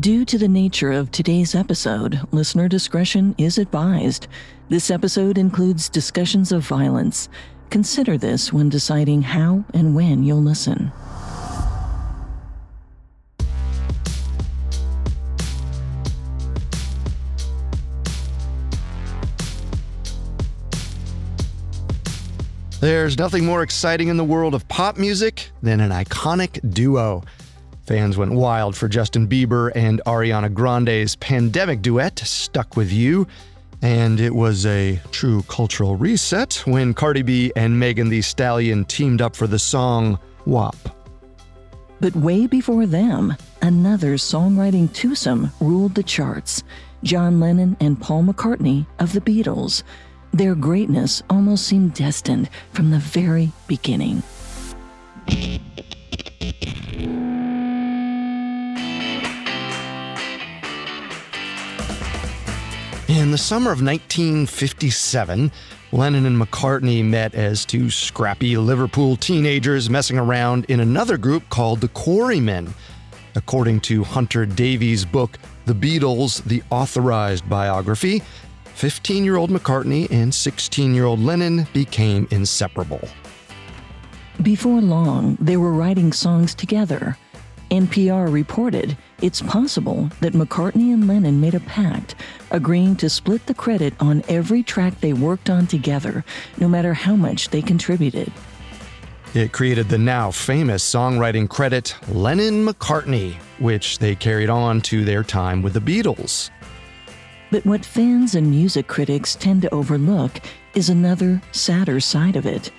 Due to the nature of today's episode, listener discretion is advised. This episode includes discussions of violence. Consider this when deciding how and when you'll listen. There's nothing more exciting in the world of pop music than an iconic duo. Fans went wild for Justin Bieber and Ariana Grande's pandemic duet, Stuck With You. And it was a true cultural reset when Cardi B and Megan Thee Stallion teamed up for the song WAP. But way before them, another songwriting twosome ruled the charts John Lennon and Paul McCartney of the Beatles. Their greatness almost seemed destined from the very beginning. In the summer of 1957, Lennon and McCartney met as two scrappy Liverpool teenagers messing around in another group called the Quarrymen. According to Hunter Davies' book, The Beatles, the authorized biography, 15 year old McCartney and 16 year old Lennon became inseparable. Before long, they were writing songs together. NPR reported it's possible that McCartney and Lennon made a pact, agreeing to split the credit on every track they worked on together, no matter how much they contributed. It created the now famous songwriting credit Lennon McCartney, which they carried on to their time with the Beatles. But what fans and music critics tend to overlook is another, sadder side of it.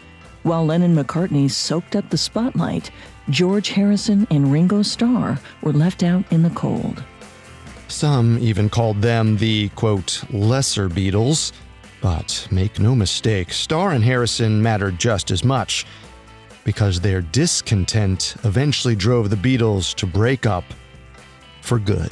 While Lennon McCartney soaked up the spotlight, George Harrison and Ringo Starr were left out in the cold. Some even called them the, quote, lesser Beatles. But make no mistake, Starr and Harrison mattered just as much, because their discontent eventually drove the Beatles to break up for good.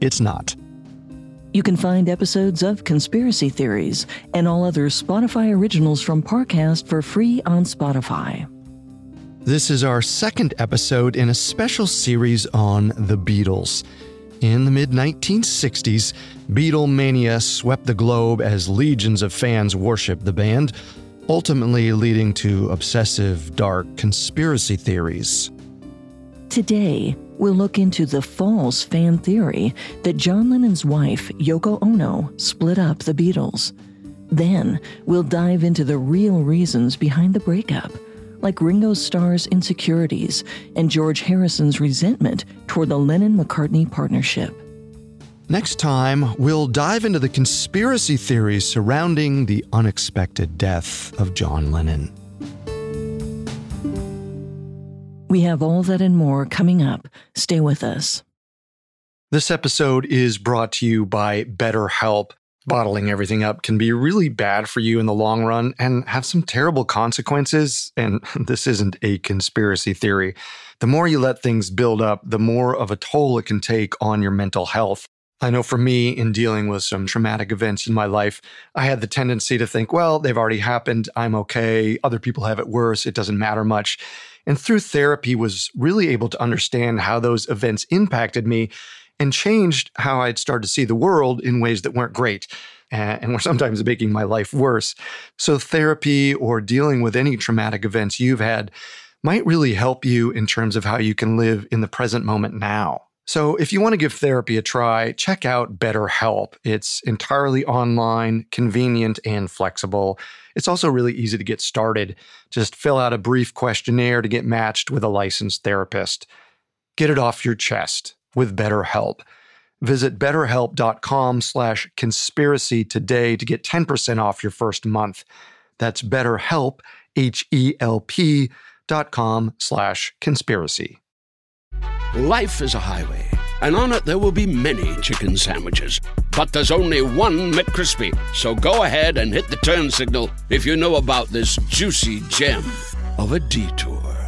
it's not. You can find episodes of Conspiracy Theories and all other Spotify originals from Parcast for free on Spotify. This is our second episode in a special series on the Beatles. In the mid 1960s, Beatlemania swept the globe as legions of fans worshiped the band, ultimately leading to obsessive, dark conspiracy theories. Today, we'll look into the false fan theory that John Lennon's wife, Yoko Ono, split up the Beatles. Then, we'll dive into the real reasons behind the breakup, like Ringo Starr's insecurities and George Harrison's resentment toward the Lennon McCartney partnership. Next time, we'll dive into the conspiracy theories surrounding the unexpected death of John Lennon. We have all that and more coming up. Stay with us. This episode is brought to you by BetterHelp. Bottling everything up can be really bad for you in the long run and have some terrible consequences. And this isn't a conspiracy theory. The more you let things build up, the more of a toll it can take on your mental health. I know for me, in dealing with some traumatic events in my life, I had the tendency to think, well, they've already happened. I'm okay. Other people have it worse. It doesn't matter much and through therapy was really able to understand how those events impacted me and changed how I'd started to see the world in ways that weren't great and were sometimes making my life worse. So, therapy or dealing with any traumatic events you've had might really help you in terms of how you can live in the present moment now. So, if you want to give therapy a try, check out BetterHelp. It's entirely online, convenient, and flexible. It's also really easy to get started. Just fill out a brief questionnaire to get matched with a licensed therapist. Get it off your chest with BetterHelp. Visit betterhelp.com slash conspiracy today to get 10% off your first month. That's BetterHelp, H-E-L-P dot com slash conspiracy. Life is a highway, and on it there will be many chicken sandwiches. But there's only one McCrispy. So go ahead and hit the turn signal if you know about this juicy gem of a detour.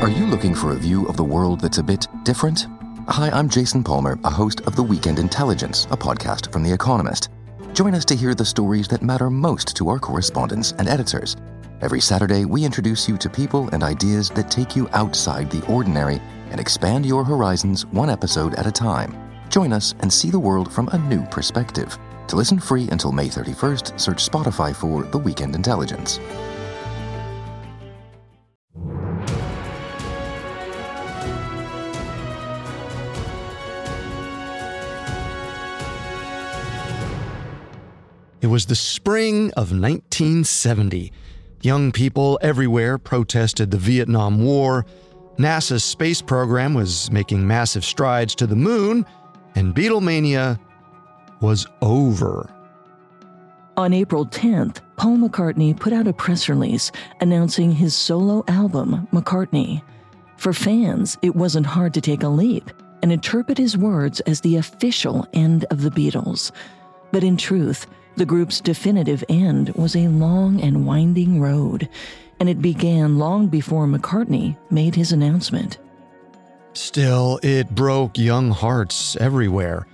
Are you looking for a view of the world that's a bit different? Hi, I'm Jason Palmer, a host of The Weekend Intelligence, a podcast from The Economist. Join us to hear the stories that matter most to our correspondents and editors. Every Saturday, we introduce you to people and ideas that take you outside the ordinary and expand your horizons one episode at a time. Join us and see the world from a new perspective. To listen free until May 31st, search Spotify for The Weekend Intelligence. It was the spring of 1970. Young people everywhere protested the Vietnam War. NASA's space program was making massive strides to the moon, and Beatlemania was over. On April 10th, Paul McCartney put out a press release announcing his solo album, McCartney. For fans, it wasn't hard to take a leap and interpret his words as the official end of the Beatles. But in truth, the group's definitive end was a long and winding road, and it began long before McCartney made his announcement. Still, it broke young hearts everywhere.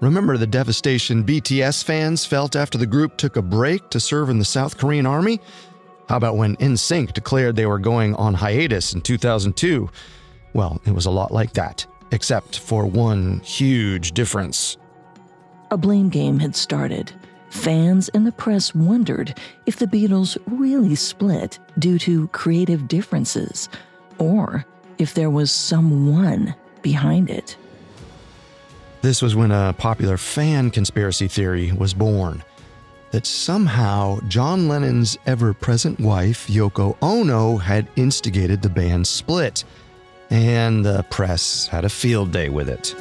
Remember the devastation BTS fans felt after the group took a break to serve in the South Korean army? How about when NSYNC declared they were going on hiatus in 2002? Well, it was a lot like that, except for one huge difference. A blame game had started. Fans and the press wondered if the Beatles really split due to creative differences, or if there was someone behind it. This was when a popular fan conspiracy theory was born that somehow John Lennon's ever present wife, Yoko Ono, had instigated the band's split, and the press had a field day with it.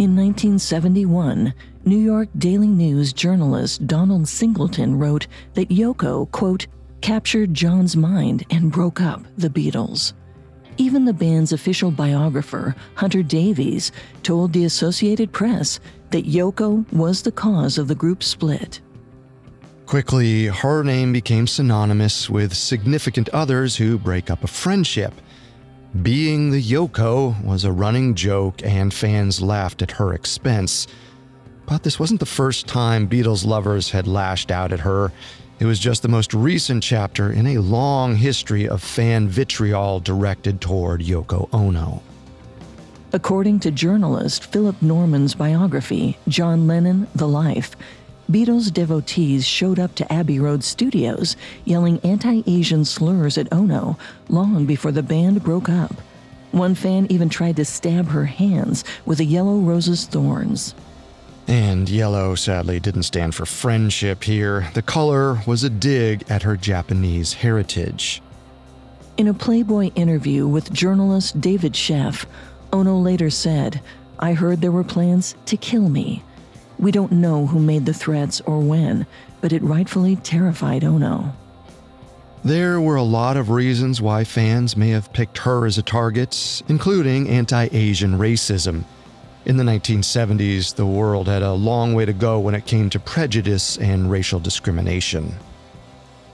In 1971, New York Daily News journalist Donald Singleton wrote that Yoko, quote, captured John's mind and broke up the Beatles. Even the band's official biographer, Hunter Davies, told the Associated Press that Yoko was the cause of the group's split. Quickly, her name became synonymous with significant others who break up a friendship. Being the Yoko was a running joke, and fans laughed at her expense. But this wasn't the first time Beatles lovers had lashed out at her. It was just the most recent chapter in a long history of fan vitriol directed toward Yoko Ono. According to journalist Philip Norman's biography, John Lennon, The Life, Beatles devotees showed up to Abbey Road studios yelling anti Asian slurs at Ono long before the band broke up. One fan even tried to stab her hands with a yellow rose's thorns. And yellow sadly didn't stand for friendship here. The color was a dig at her Japanese heritage. In a Playboy interview with journalist David Sheff, Ono later said, I heard there were plans to kill me. We don't know who made the threats or when, but it rightfully terrified Ono. There were a lot of reasons why fans may have picked her as a target, including anti Asian racism. In the 1970s, the world had a long way to go when it came to prejudice and racial discrimination.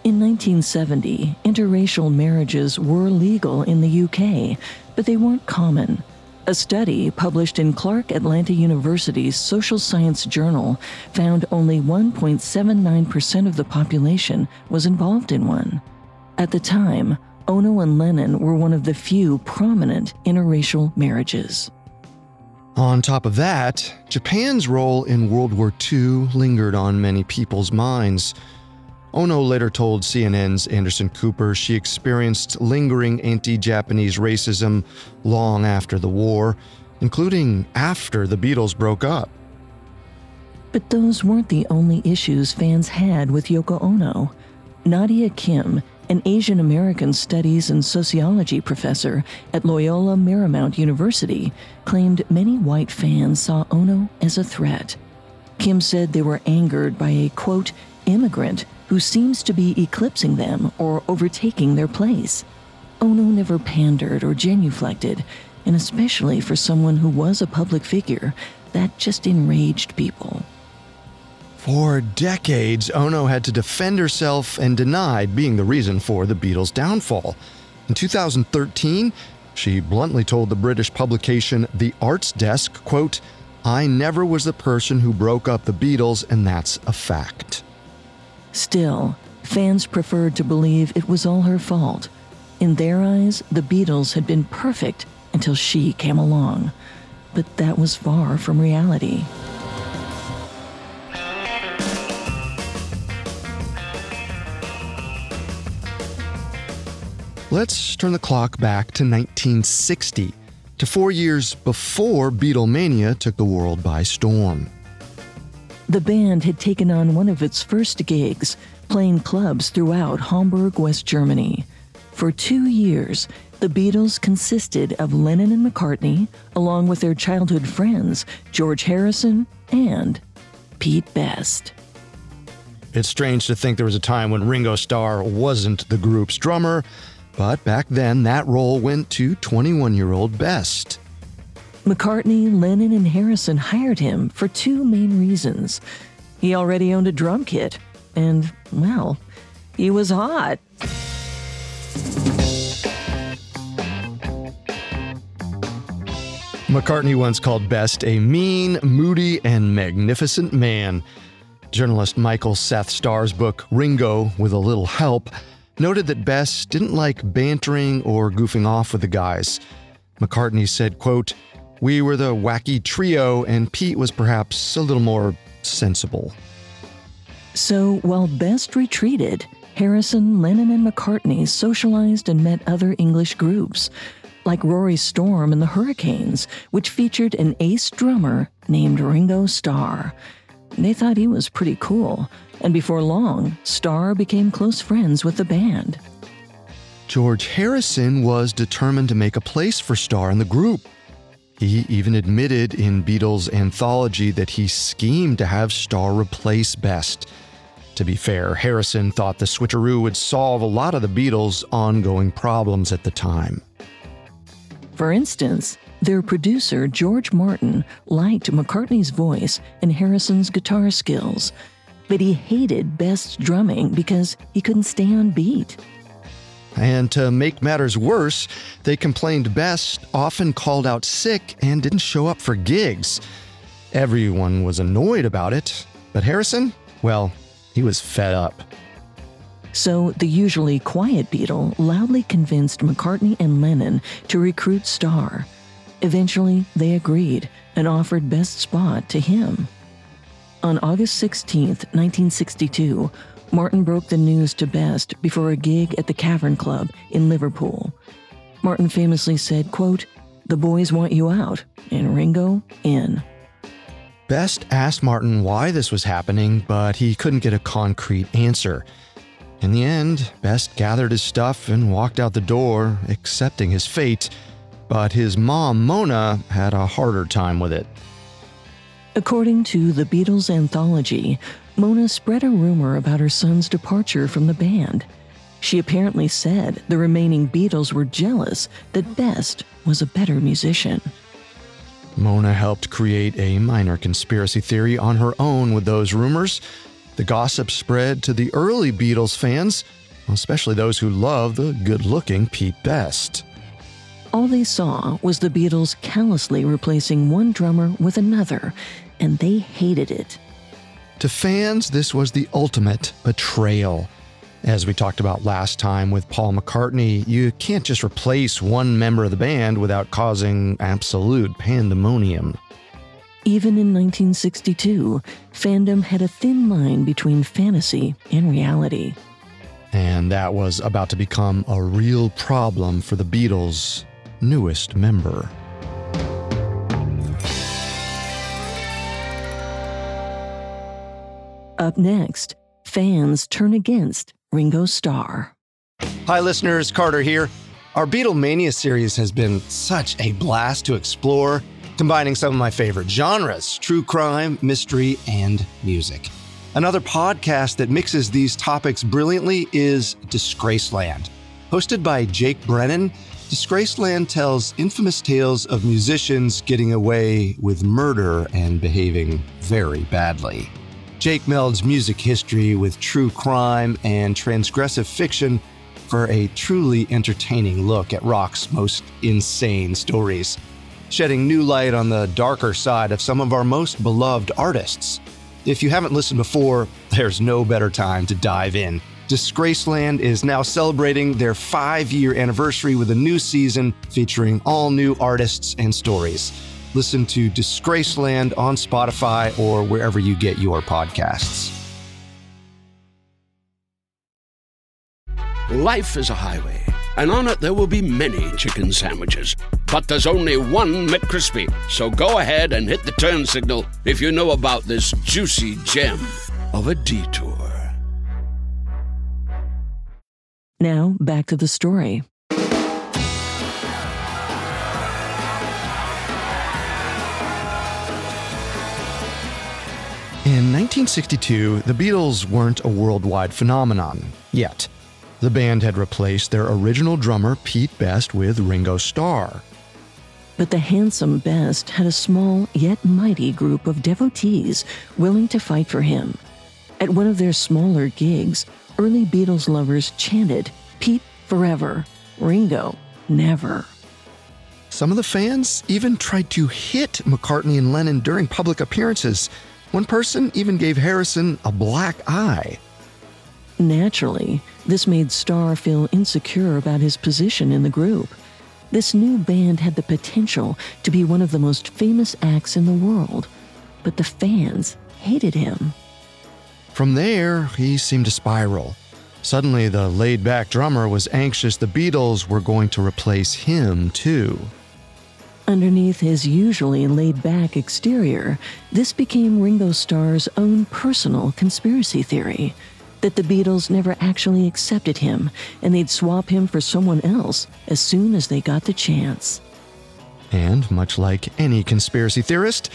In 1970, interracial marriages were legal in the UK, but they weren't common. A study published in Clark Atlanta University's Social Science Journal found only 1.79% of the population was involved in one. At the time, Ono and Lennon were one of the few prominent interracial marriages. On top of that, Japan's role in World War II lingered on many people's minds. Ono later told CNN's Anderson Cooper she experienced lingering anti Japanese racism long after the war, including after the Beatles broke up. But those weren't the only issues fans had with Yoko Ono. Nadia Kim, an Asian American Studies and Sociology professor at Loyola Marymount University, claimed many white fans saw Ono as a threat. Kim said they were angered by a, quote, immigrant who seems to be eclipsing them or overtaking their place. Ono never pandered or genuflected, and especially for someone who was a public figure, that just enraged people. For decades, Ono had to defend herself and denied being the reason for the Beatles' downfall. In 2013, she bluntly told the British publication The Arts Desk, quote, I never was the person who broke up the Beatles, and that's a fact. Still, fans preferred to believe it was all her fault. In their eyes, the Beatles had been perfect until she came along. But that was far from reality. Let's turn the clock back to 1960, to four years before Beatlemania took the world by storm. The band had taken on one of its first gigs, playing clubs throughout Hamburg, West Germany. For two years, the Beatles consisted of Lennon and McCartney, along with their childhood friends, George Harrison and Pete Best. It's strange to think there was a time when Ringo Starr wasn't the group's drummer, but back then, that role went to 21 year old Best. McCartney, Lennon, and Harrison hired him for two main reasons. He already owned a drum kit, and, well, he was hot. McCartney once called Best a mean, moody, and magnificent man. Journalist Michael Seth Starr's book, Ringo with a Little Help, noted that Best didn't like bantering or goofing off with the guys. McCartney said, quote, We were the wacky trio, and Pete was perhaps a little more sensible. So while Best retreated, Harrison, Lennon, and McCartney socialized and met other English groups, like Rory Storm and the Hurricanes, which featured an ace drummer named Ringo Starr. They thought he was pretty cool, and before long, Starr became close friends with the band. George Harrison was determined to make a place for Starr in the group. He even admitted in Beatles' anthology that he schemed to have Starr replace Best. To be fair, Harrison thought the switcheroo would solve a lot of the Beatles' ongoing problems at the time. For instance, their producer, George Martin, liked McCartney's voice and Harrison's guitar skills, but he hated Best's drumming because he couldn't stay on beat. And to make matters worse, they complained Best often called out sick and didn't show up for gigs. Everyone was annoyed about it, but Harrison, well, he was fed up. So the usually quiet Beatle loudly convinced McCartney and Lennon to recruit Starr. Eventually, they agreed and offered Best's spot to him. On August 16, 1962, Martin broke the news to Best before a gig at the Cavern Club in Liverpool. Martin famously said, quote, The boys want you out, and Ringo in. Best asked Martin why this was happening, but he couldn't get a concrete answer. In the end, Best gathered his stuff and walked out the door, accepting his fate, but his mom, Mona, had a harder time with it. According to the Beatles anthology, Mona spread a rumor about her son's departure from the band. She apparently said the remaining Beatles were jealous that Best was a better musician. Mona helped create a minor conspiracy theory on her own with those rumors. The gossip spread to the early Beatles fans, especially those who loved the good looking Pete Best. All they saw was the Beatles callously replacing one drummer with another and they hated it. To fans, this was the ultimate betrayal. As we talked about last time with Paul McCartney, you can't just replace one member of the band without causing absolute pandemonium. Even in 1962, fandom had a thin line between fantasy and reality. And that was about to become a real problem for the Beatles' newest member. Up next, fans turn against Ringo Starr. Hi, listeners. Carter here. Our Beatlemania series has been such a blast to explore, combining some of my favorite genres true crime, mystery, and music. Another podcast that mixes these topics brilliantly is Disgraceland. Hosted by Jake Brennan, Disgraceland tells infamous tales of musicians getting away with murder and behaving very badly. Jake melds music history with true crime and transgressive fiction for a truly entertaining look at rock's most insane stories, shedding new light on the darker side of some of our most beloved artists. If you haven't listened before, there's no better time to dive in. Disgraceland is now celebrating their five year anniversary with a new season featuring all new artists and stories. Listen to Disgraceland on Spotify or wherever you get your podcasts. Life is a highway, and on it there will be many chicken sandwiches. But there's only one McCrispy. So go ahead and hit the turn signal if you know about this juicy gem of a detour. Now, back to the story. In 1962, the Beatles weren't a worldwide phenomenon yet. The band had replaced their original drummer Pete Best with Ringo Starr. But the handsome Best had a small yet mighty group of devotees willing to fight for him. At one of their smaller gigs, early Beatles lovers chanted, Pete forever, Ringo never. Some of the fans even tried to hit McCartney and Lennon during public appearances. One person even gave Harrison a black eye. Naturally, this made Starr feel insecure about his position in the group. This new band had the potential to be one of the most famous acts in the world, but the fans hated him. From there, he seemed to spiral. Suddenly, the laid back drummer was anxious the Beatles were going to replace him, too. Underneath his usually laid back exterior, this became Ringo Starr's own personal conspiracy theory that the Beatles never actually accepted him and they'd swap him for someone else as soon as they got the chance. And much like any conspiracy theorist,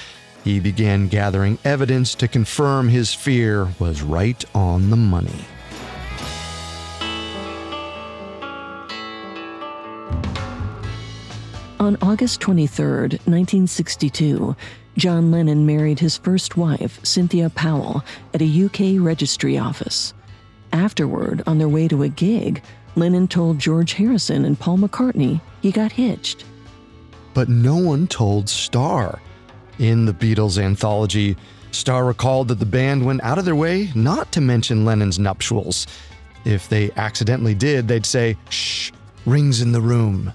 he began gathering evidence to confirm his fear was right on the money. On August 23, 1962, John Lennon married his first wife, Cynthia Powell, at a UK registry office. Afterward, on their way to a gig, Lennon told George Harrison and Paul McCartney he got hitched. But no one told Starr. In the Beatles anthology, Starr recalled that the band went out of their way not to mention Lennon's nuptials. If they accidentally did, they'd say, shh, rings in the room.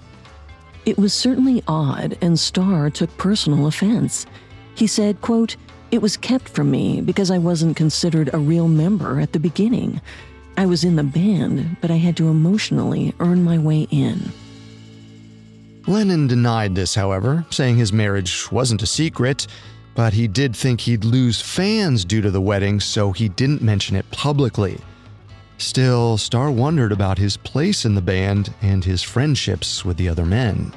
It was certainly odd, and Starr took personal offense. He said, quote, It was kept from me because I wasn't considered a real member at the beginning. I was in the band, but I had to emotionally earn my way in. Lennon denied this, however, saying his marriage wasn't a secret, but he did think he'd lose fans due to the wedding, so he didn't mention it publicly. Still, Starr wondered about his place in the band and his friendships with the other men.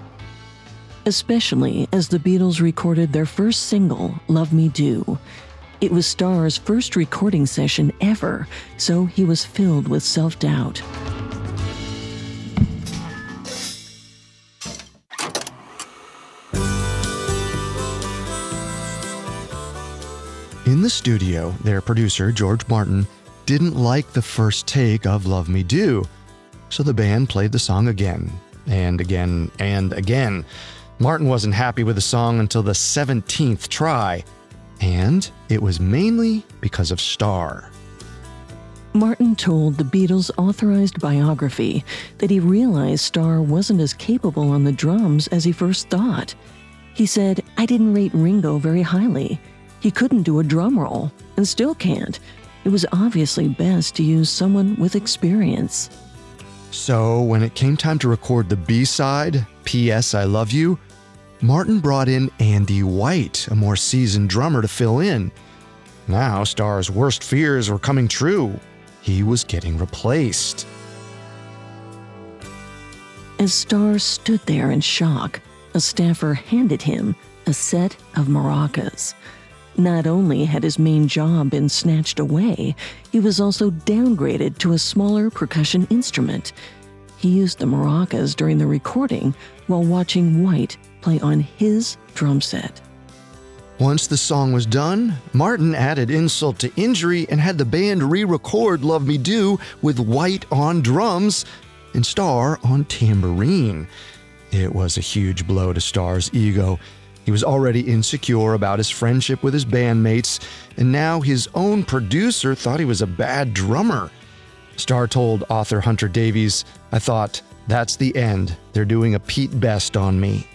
Especially as the Beatles recorded their first single, Love Me Do. It was Starr's first recording session ever, so he was filled with self doubt. In the studio, their producer, George Martin, didn't like the first take of Love Me Do, so the band played the song again, and again, and again. Martin wasn't happy with the song until the 17th try, and it was mainly because of Starr. Martin told the Beatles' authorized biography that he realized Starr wasn't as capable on the drums as he first thought. He said, I didn't rate Ringo very highly. He couldn't do a drum roll, and still can't. It was obviously best to use someone with experience. So, when it came time to record the B side, P.S. I Love You, Martin brought in Andy White, a more seasoned drummer, to fill in. Now, Starr's worst fears were coming true. He was getting replaced. As Starr stood there in shock, a staffer handed him a set of maracas. Not only had his main job been snatched away, he was also downgraded to a smaller percussion instrument. He used the maracas during the recording while watching White play on his drum set. Once the song was done, Martin added insult to injury and had the band re record Love Me Do with White on drums and Starr on tambourine. It was a huge blow to Starr's ego. He was already insecure about his friendship with his bandmates, and now his own producer thought he was a bad drummer. Starr told author Hunter Davies, I thought, that's the end. They're doing a Pete Best on me.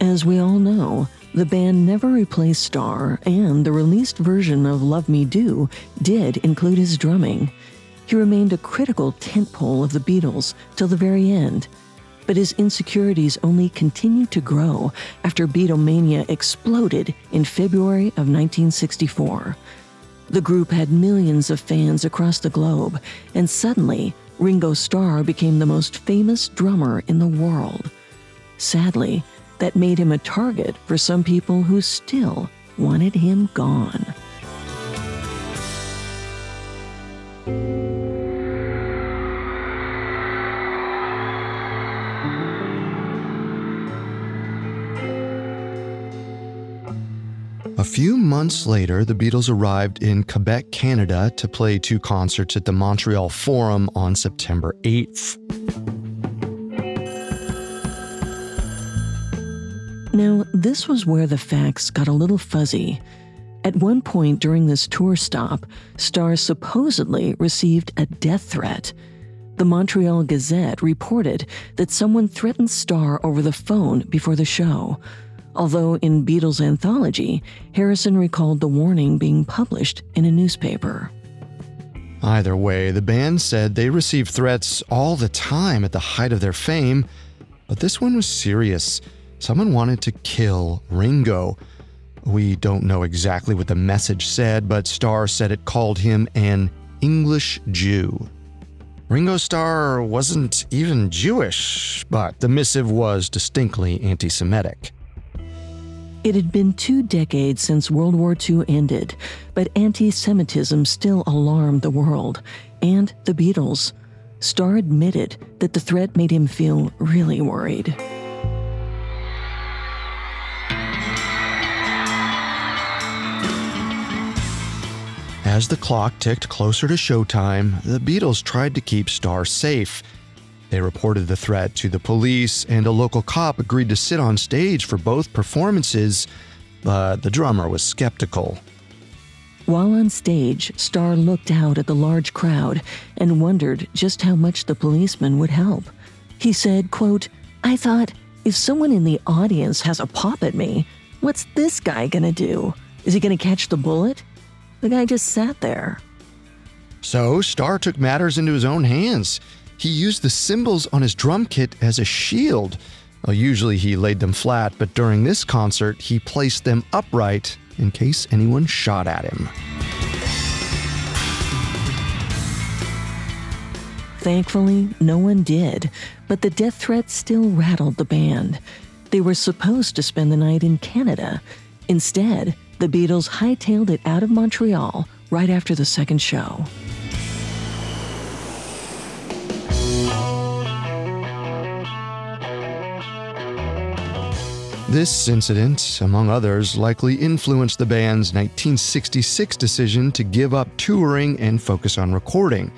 As we all know, the band never replaced Starr, and the released version of Love Me Do did include his drumming. He remained a critical tentpole of the Beatles till the very end. But his insecurities only continued to grow after Beatlemania exploded in February of 1964. The group had millions of fans across the globe, and suddenly, Ringo Starr became the most famous drummer in the world. Sadly, that made him a target for some people who still wanted him gone. Months later, the Beatles arrived in Quebec, Canada to play two concerts at the Montreal Forum on September 8th. Now, this was where the facts got a little fuzzy. At one point during this tour stop, Starr supposedly received a death threat. The Montreal Gazette reported that someone threatened Starr over the phone before the show. Although in Beatles Anthology, Harrison recalled the warning being published in a newspaper. Either way, the band said they received threats all the time at the height of their fame, but this one was serious. Someone wanted to kill Ringo. We don't know exactly what the message said, but Starr said it called him an English Jew. Ringo Starr wasn't even Jewish, but the missive was distinctly anti Semitic. It had been two decades since World War II ended, but anti Semitism still alarmed the world and the Beatles. Starr admitted that the threat made him feel really worried. As the clock ticked closer to showtime, the Beatles tried to keep Starr safe. They reported the threat to the police, and a local cop agreed to sit on stage for both performances, but the drummer was skeptical. While on stage, Starr looked out at the large crowd and wondered just how much the policeman would help. He said, quote, I thought, if someone in the audience has a pop at me, what's this guy gonna do? Is he gonna catch the bullet? The guy just sat there. So Starr took matters into his own hands. He used the cymbals on his drum kit as a shield. Well, usually he laid them flat, but during this concert, he placed them upright in case anyone shot at him. Thankfully, no one did, but the death threat still rattled the band. They were supposed to spend the night in Canada. Instead, the Beatles hightailed it out of Montreal right after the second show. This incident, among others, likely influenced the band's 1966 decision to give up touring and focus on recording.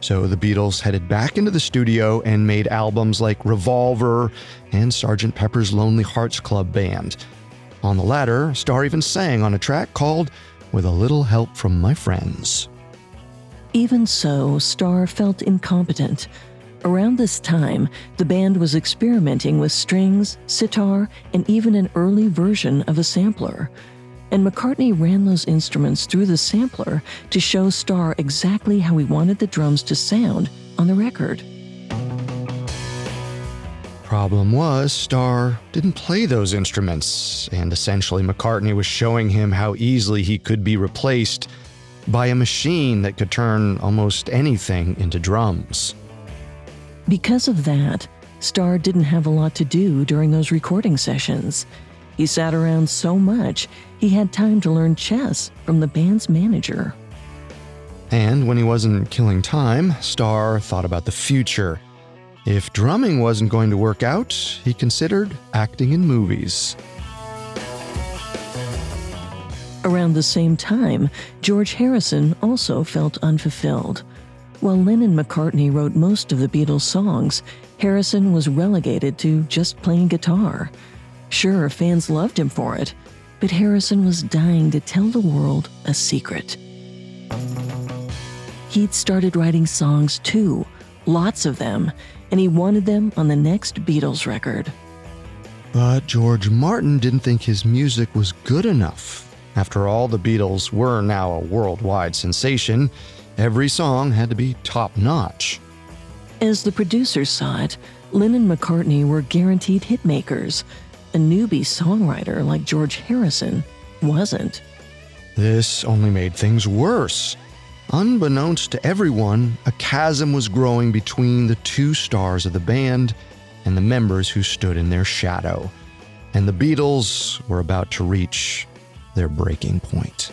So the Beatles headed back into the studio and made albums like Revolver and Sgt. Pepper's Lonely Hearts Club Band. On the latter, Starr even sang on a track called With a Little Help from My Friends. Even so, Starr felt incompetent. Around this time, the band was experimenting with strings, sitar, and even an early version of a sampler. And McCartney ran those instruments through the sampler to show Starr exactly how he wanted the drums to sound on the record. Problem was, Starr didn't play those instruments, and essentially McCartney was showing him how easily he could be replaced by a machine that could turn almost anything into drums. Because of that, Starr didn't have a lot to do during those recording sessions. He sat around so much, he had time to learn chess from the band's manager. And when he wasn't killing time, Starr thought about the future. If drumming wasn't going to work out, he considered acting in movies. Around the same time, George Harrison also felt unfulfilled. While Lennon McCartney wrote most of the Beatles' songs, Harrison was relegated to just playing guitar. Sure, fans loved him for it, but Harrison was dying to tell the world a secret. He'd started writing songs too, lots of them, and he wanted them on the next Beatles record. But George Martin didn't think his music was good enough. After all, the Beatles were now a worldwide sensation. Every song had to be top notch. As the producers saw it, Lennon and McCartney were guaranteed hitmakers. A newbie songwriter like George Harrison wasn't. This only made things worse. Unbeknownst to everyone, a chasm was growing between the two stars of the band and the members who stood in their shadow. And the Beatles were about to reach their breaking point.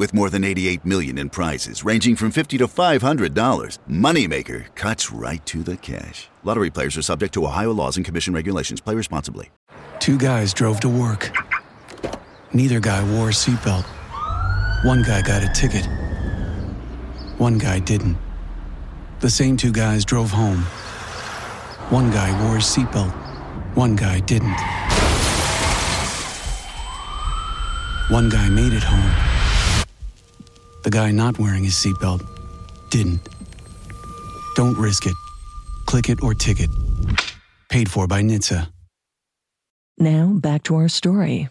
With more than 88 million in prizes, ranging from 50 to $500, Moneymaker cuts right to the cash. Lottery players are subject to Ohio laws and commission regulations. Play responsibly. Two guys drove to work. Neither guy wore a seatbelt. One guy got a ticket. One guy didn't. The same two guys drove home. One guy wore a seatbelt. One guy didn't. One guy made it home. The guy not wearing his seatbelt didn't. Don't risk it. Click it or ticket. Paid for by NHTSA. Now back to our story.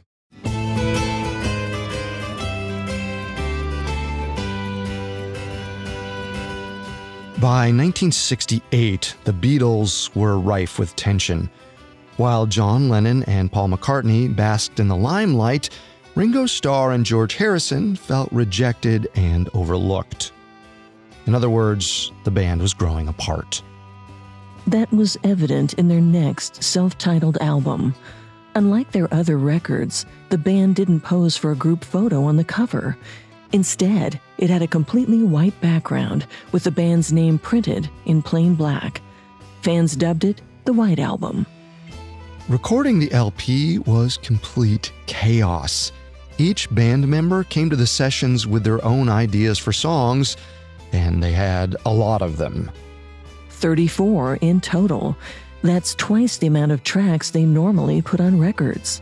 By 1968, the Beatles were rife with tension. While John Lennon and Paul McCartney basked in the limelight, Ringo Starr and George Harrison felt rejected and overlooked. In other words, the band was growing apart. That was evident in their next self titled album. Unlike their other records, the band didn't pose for a group photo on the cover. Instead, it had a completely white background with the band's name printed in plain black. Fans dubbed it the White Album. Recording the LP was complete chaos. Each band member came to the sessions with their own ideas for songs, and they had a lot of them. 34 in total. That's twice the amount of tracks they normally put on records.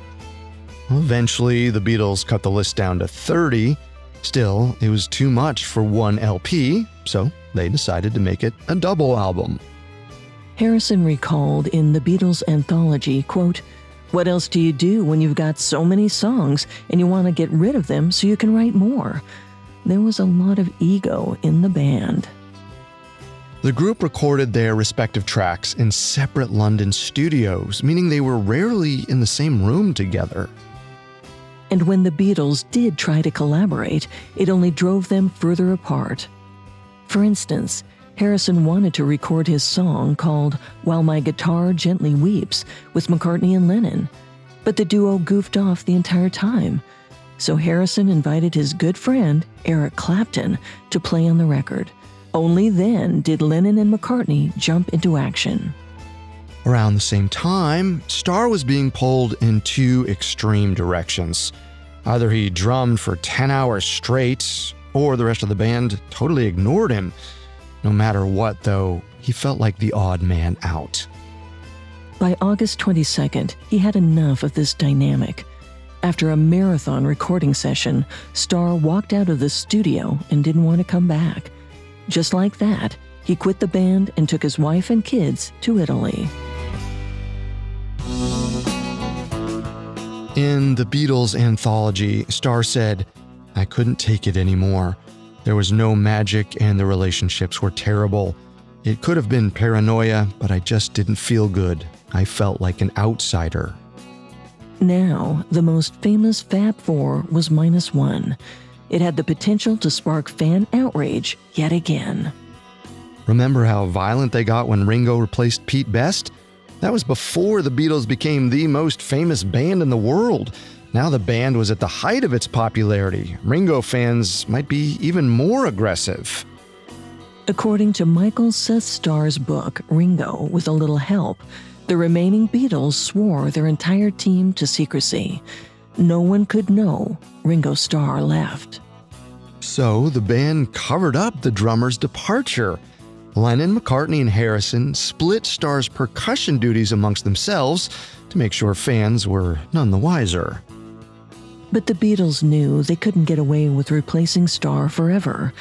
Eventually, the Beatles cut the list down to 30, Still, it was too much for one LP, so they decided to make it a double album. Harrison recalled in the Beatles anthology, quote, What else do you do when you've got so many songs and you want to get rid of them so you can write more? There was a lot of ego in the band. The group recorded their respective tracks in separate London studios, meaning they were rarely in the same room together. And when the Beatles did try to collaborate, it only drove them further apart. For instance, Harrison wanted to record his song called While My Guitar Gently Weeps with McCartney and Lennon, but the duo goofed off the entire time. So Harrison invited his good friend, Eric Clapton, to play on the record. Only then did Lennon and McCartney jump into action. Around the same time, Starr was being pulled in two extreme directions. Either he drummed for 10 hours straight, or the rest of the band totally ignored him. No matter what, though, he felt like the odd man out. By August 22nd, he had enough of this dynamic. After a marathon recording session, Starr walked out of the studio and didn't want to come back. Just like that, he quit the band and took his wife and kids to Italy. In the Beatles anthology, Starr said, I couldn't take it anymore. There was no magic and the relationships were terrible. It could have been paranoia, but I just didn't feel good. I felt like an outsider. Now, the most famous Fab Four was minus one. It had the potential to spark fan outrage yet again. Remember how violent they got when Ringo replaced Pete Best? That was before the Beatles became the most famous band in the world. Now the band was at the height of its popularity. Ringo fans might be even more aggressive. According to Michael Seth Starr's book, Ringo with a Little Help, the remaining Beatles swore their entire team to secrecy. No one could know Ringo Starr left. So the band covered up the drummer's departure. Lennon, McCartney, and Harrison split Starr's percussion duties amongst themselves to make sure fans were none the wiser. But the Beatles knew they couldn't get away with replacing Starr forever.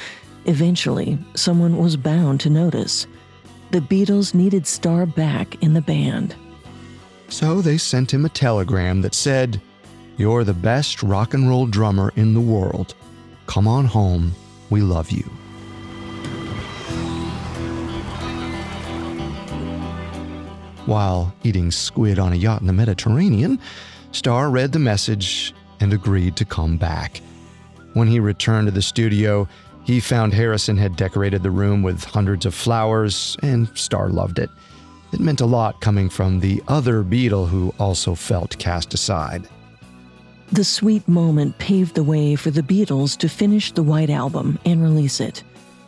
Eventually, someone was bound to notice. The Beatles needed Starr back in the band. So they sent him a telegram that said, You're the best rock and roll drummer in the world. Come on home. We love you. While eating squid on a yacht in the Mediterranean, Starr read the message and agreed to come back. When he returned to the studio, he found Harrison had decorated the room with hundreds of flowers, and Starr loved it. It meant a lot coming from the other Beatle who also felt cast aside. The sweet moment paved the way for the Beatles to finish the White Album and release it.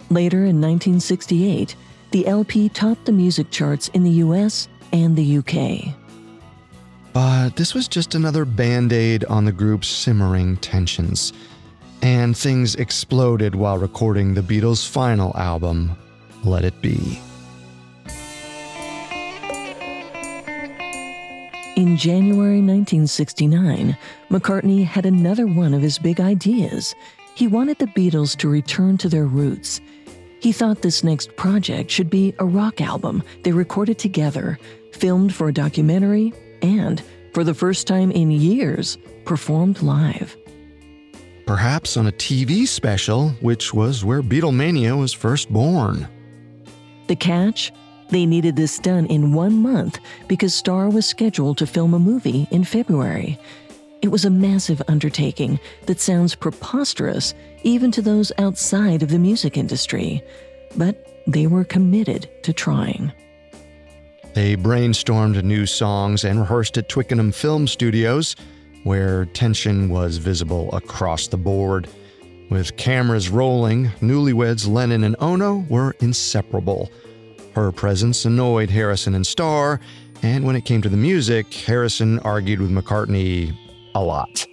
Later in 1968, the LP topped the music charts in the US and the UK. But this was just another band aid on the group's simmering tensions. And things exploded while recording the Beatles' final album, Let It Be. In January 1969, McCartney had another one of his big ideas. He wanted the Beatles to return to their roots. He thought this next project should be a rock album they recorded together, filmed for a documentary, and, for the first time in years, performed live. Perhaps on a TV special, which was where Beatlemania was first born. The catch? They needed this done in one month because Starr was scheduled to film a movie in February. It was a massive undertaking that sounds preposterous even to those outside of the music industry, but they were committed to trying. They brainstormed new songs and rehearsed at Twickenham Film Studios, where tension was visible across the board. With cameras rolling, newlyweds Lennon and Ono were inseparable. Her presence annoyed Harrison and Starr, and when it came to the music, Harrison argued with McCartney a lot.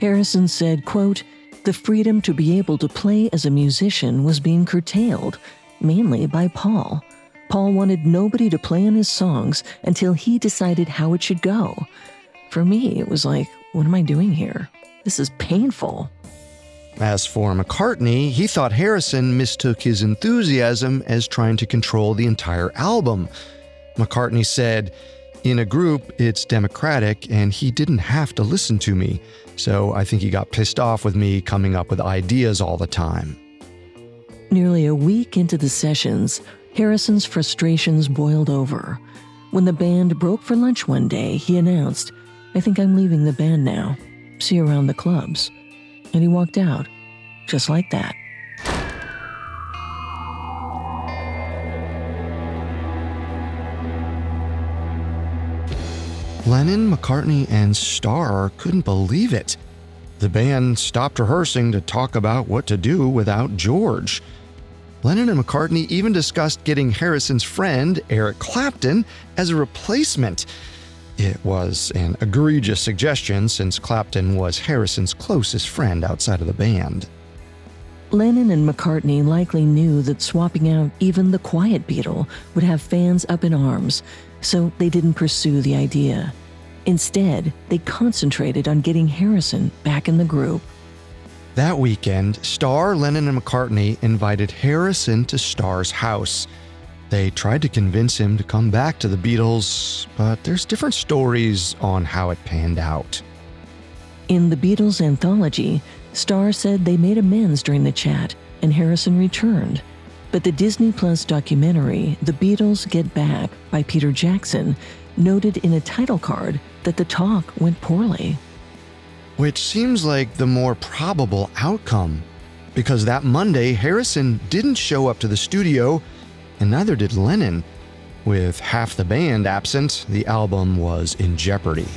Harrison said, quote, the freedom to be able to play as a musician was being curtailed, mainly by Paul. Paul wanted nobody to play on his songs until he decided how it should go. For me, it was like, what am I doing here? This is painful. As for McCartney, he thought Harrison mistook his enthusiasm as trying to control the entire album. McCartney said, In a group, it's democratic, and he didn't have to listen to me, so I think he got pissed off with me coming up with ideas all the time. Nearly a week into the sessions, Harrison's frustrations boiled over. When the band broke for lunch one day, he announced, I think I'm leaving the band now. See you around the clubs. And he walked out, just like that. Lennon, McCartney, and Starr couldn't believe it. The band stopped rehearsing to talk about what to do without George. Lennon and McCartney even discussed getting Harrison's friend, Eric Clapton, as a replacement. It was an egregious suggestion since Clapton was Harrison's closest friend outside of the band. Lennon and McCartney likely knew that swapping out even the quiet Beatle would have fans up in arms, so they didn't pursue the idea. Instead, they concentrated on getting Harrison back in the group. That weekend, Starr, Lennon, and McCartney invited Harrison to Starr's house. They tried to convince him to come back to the Beatles, but there's different stories on how it panned out. In the Beatles anthology, Starr said they made amends during the chat and Harrison returned. But the Disney Plus documentary, The Beatles Get Back by Peter Jackson, noted in a title card that the talk went poorly. Which seems like the more probable outcome, because that Monday, Harrison didn't show up to the studio, and neither did Lennon. With half the band absent, the album was in jeopardy.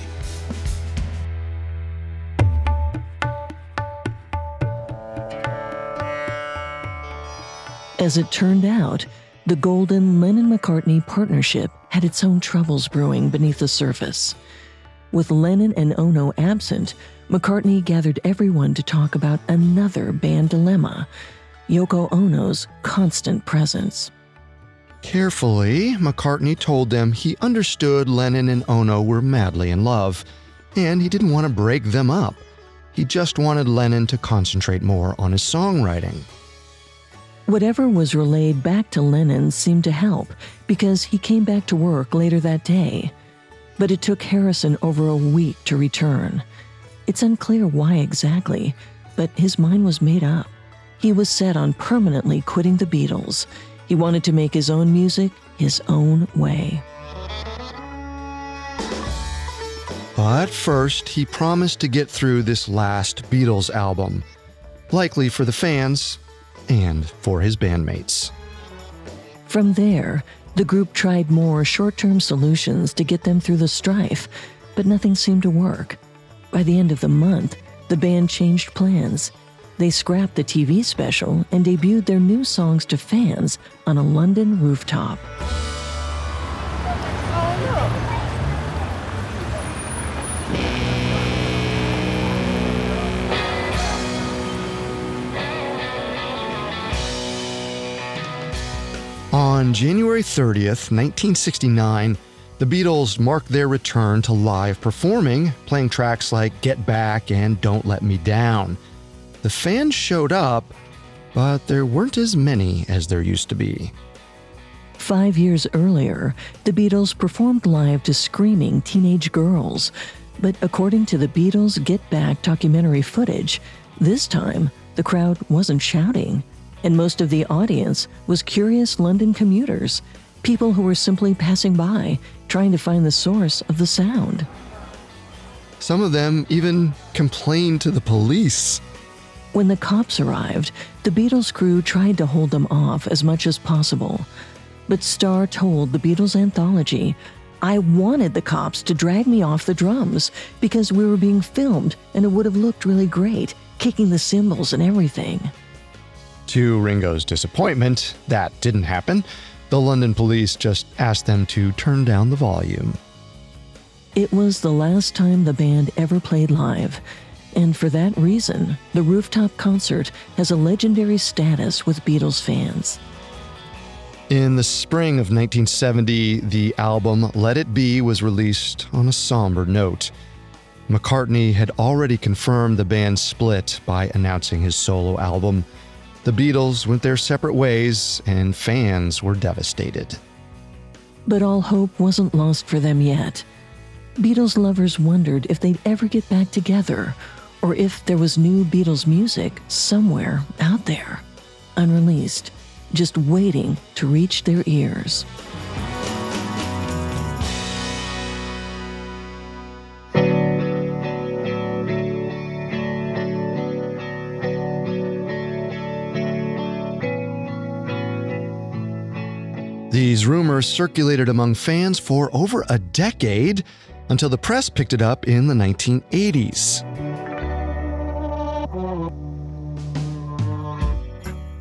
As it turned out, the golden Lennon McCartney partnership had its own troubles brewing beneath the surface. With Lennon and Ono absent, McCartney gathered everyone to talk about another band dilemma Yoko Ono's constant presence. Carefully, McCartney told them he understood Lennon and Ono were madly in love, and he didn't want to break them up. He just wanted Lennon to concentrate more on his songwriting. Whatever was relayed back to Lennon seemed to help because he came back to work later that day. But it took Harrison over a week to return. It's unclear why exactly, but his mind was made up. He was set on permanently quitting the Beatles. He wanted to make his own music his own way. But first, he promised to get through this last Beatles album. Likely for the fans, and for his bandmates. From there, the group tried more short term solutions to get them through the strife, but nothing seemed to work. By the end of the month, the band changed plans. They scrapped the TV special and debuted their new songs to fans on a London rooftop. On January 30th, 1969, the Beatles marked their return to live performing, playing tracks like Get Back and Don't Let Me Down. The fans showed up, but there weren't as many as there used to be. Five years earlier, the Beatles performed live to screaming teenage girls. But according to the Beatles' Get Back documentary footage, this time the crowd wasn't shouting and most of the audience was curious London commuters, people who were simply passing by, trying to find the source of the sound. Some of them even complained to the police. When the cops arrived, the Beatles crew tried to hold them off as much as possible. But Starr told the Beatles anthology, I wanted the cops to drag me off the drums because we were being filmed and it would have looked really great, kicking the cymbals and everything. To Ringo's disappointment, that didn't happen. The London police just asked them to turn down the volume. It was the last time the band ever played live, and for that reason, the rooftop concert has a legendary status with Beatles fans. In the spring of 1970, the album Let It Be was released on a somber note. McCartney had already confirmed the band's split by announcing his solo album. The Beatles went their separate ways, and fans were devastated. But all hope wasn't lost for them yet. Beatles lovers wondered if they'd ever get back together, or if there was new Beatles music somewhere out there, unreleased, just waiting to reach their ears. Rumors circulated among fans for over a decade until the press picked it up in the 1980s.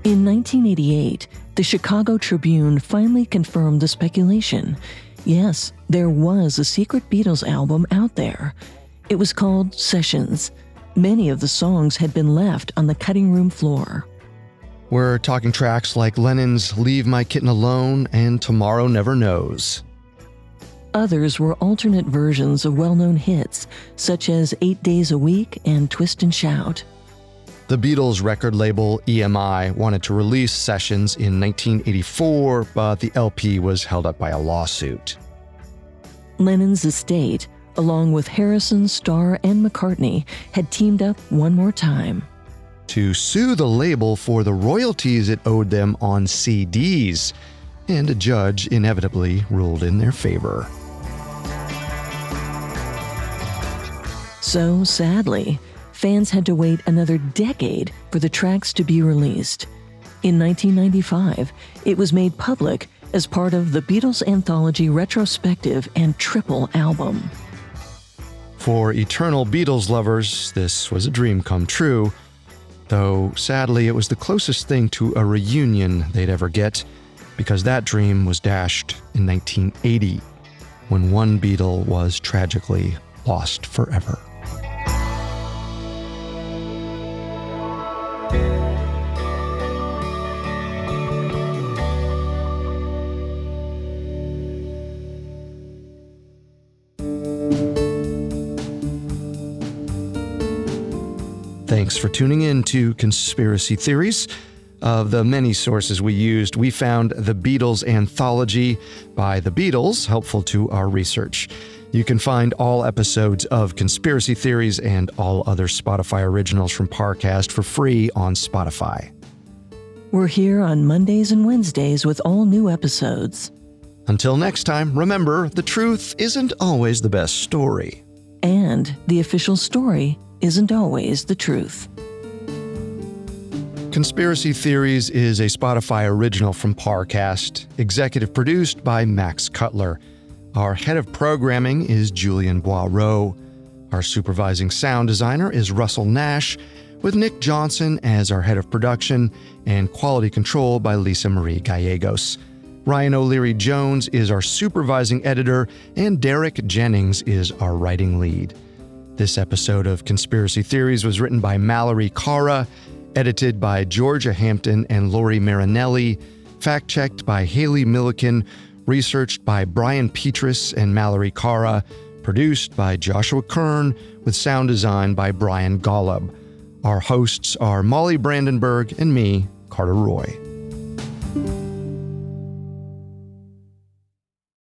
In 1988, the Chicago Tribune finally confirmed the speculation. Yes, there was a secret Beatles album out there. It was called Sessions. Many of the songs had been left on the cutting room floor. We're talking tracks like Lennon's Leave My Kitten Alone and Tomorrow Never Knows. Others were alternate versions of well known hits, such as Eight Days a Week and Twist and Shout. The Beatles record label EMI wanted to release Sessions in 1984, but the LP was held up by a lawsuit. Lennon's estate, along with Harrison, Starr, and McCartney, had teamed up one more time to sue the label for the royalties it owed them on CDs, and a judge inevitably ruled in their favor. So sadly, fans had to wait another decade for the tracks to be released. In 1995, it was made public as part of the Beatles Anthology retrospective and triple album. For eternal Beatles lovers, this was a dream come true, though sadly it was the closest thing to a reunion they'd ever get, because that dream was dashed in 1980 when one Beatle was tragically lost forever. Thanks for tuning in to Conspiracy Theories. Of the many sources we used, we found the Beatles Anthology by The Beatles, helpful to our research. You can find all episodes of Conspiracy Theories and all other Spotify originals from Parcast for free on Spotify. We're here on Mondays and Wednesdays with all new episodes. Until next time, remember the truth isn't always the best story. And the official story isn't always the truth. Conspiracy Theories is a Spotify original from Parcast, executive produced by Max Cutler. Our head of programming is Julian Boireau. Our supervising sound designer is Russell Nash, with Nick Johnson as our head of production and quality control by Lisa Marie Gallegos. Ryan O'Leary Jones is our supervising editor, and Derek Jennings is our writing lead. This episode of Conspiracy Theories was written by Mallory Cara, edited by Georgia Hampton and Lori Marinelli, fact checked by Haley Milliken, researched by Brian Petrus and Mallory Cara, produced by Joshua Kern, with sound design by Brian Golub. Our hosts are Molly Brandenburg and me, Carter Roy.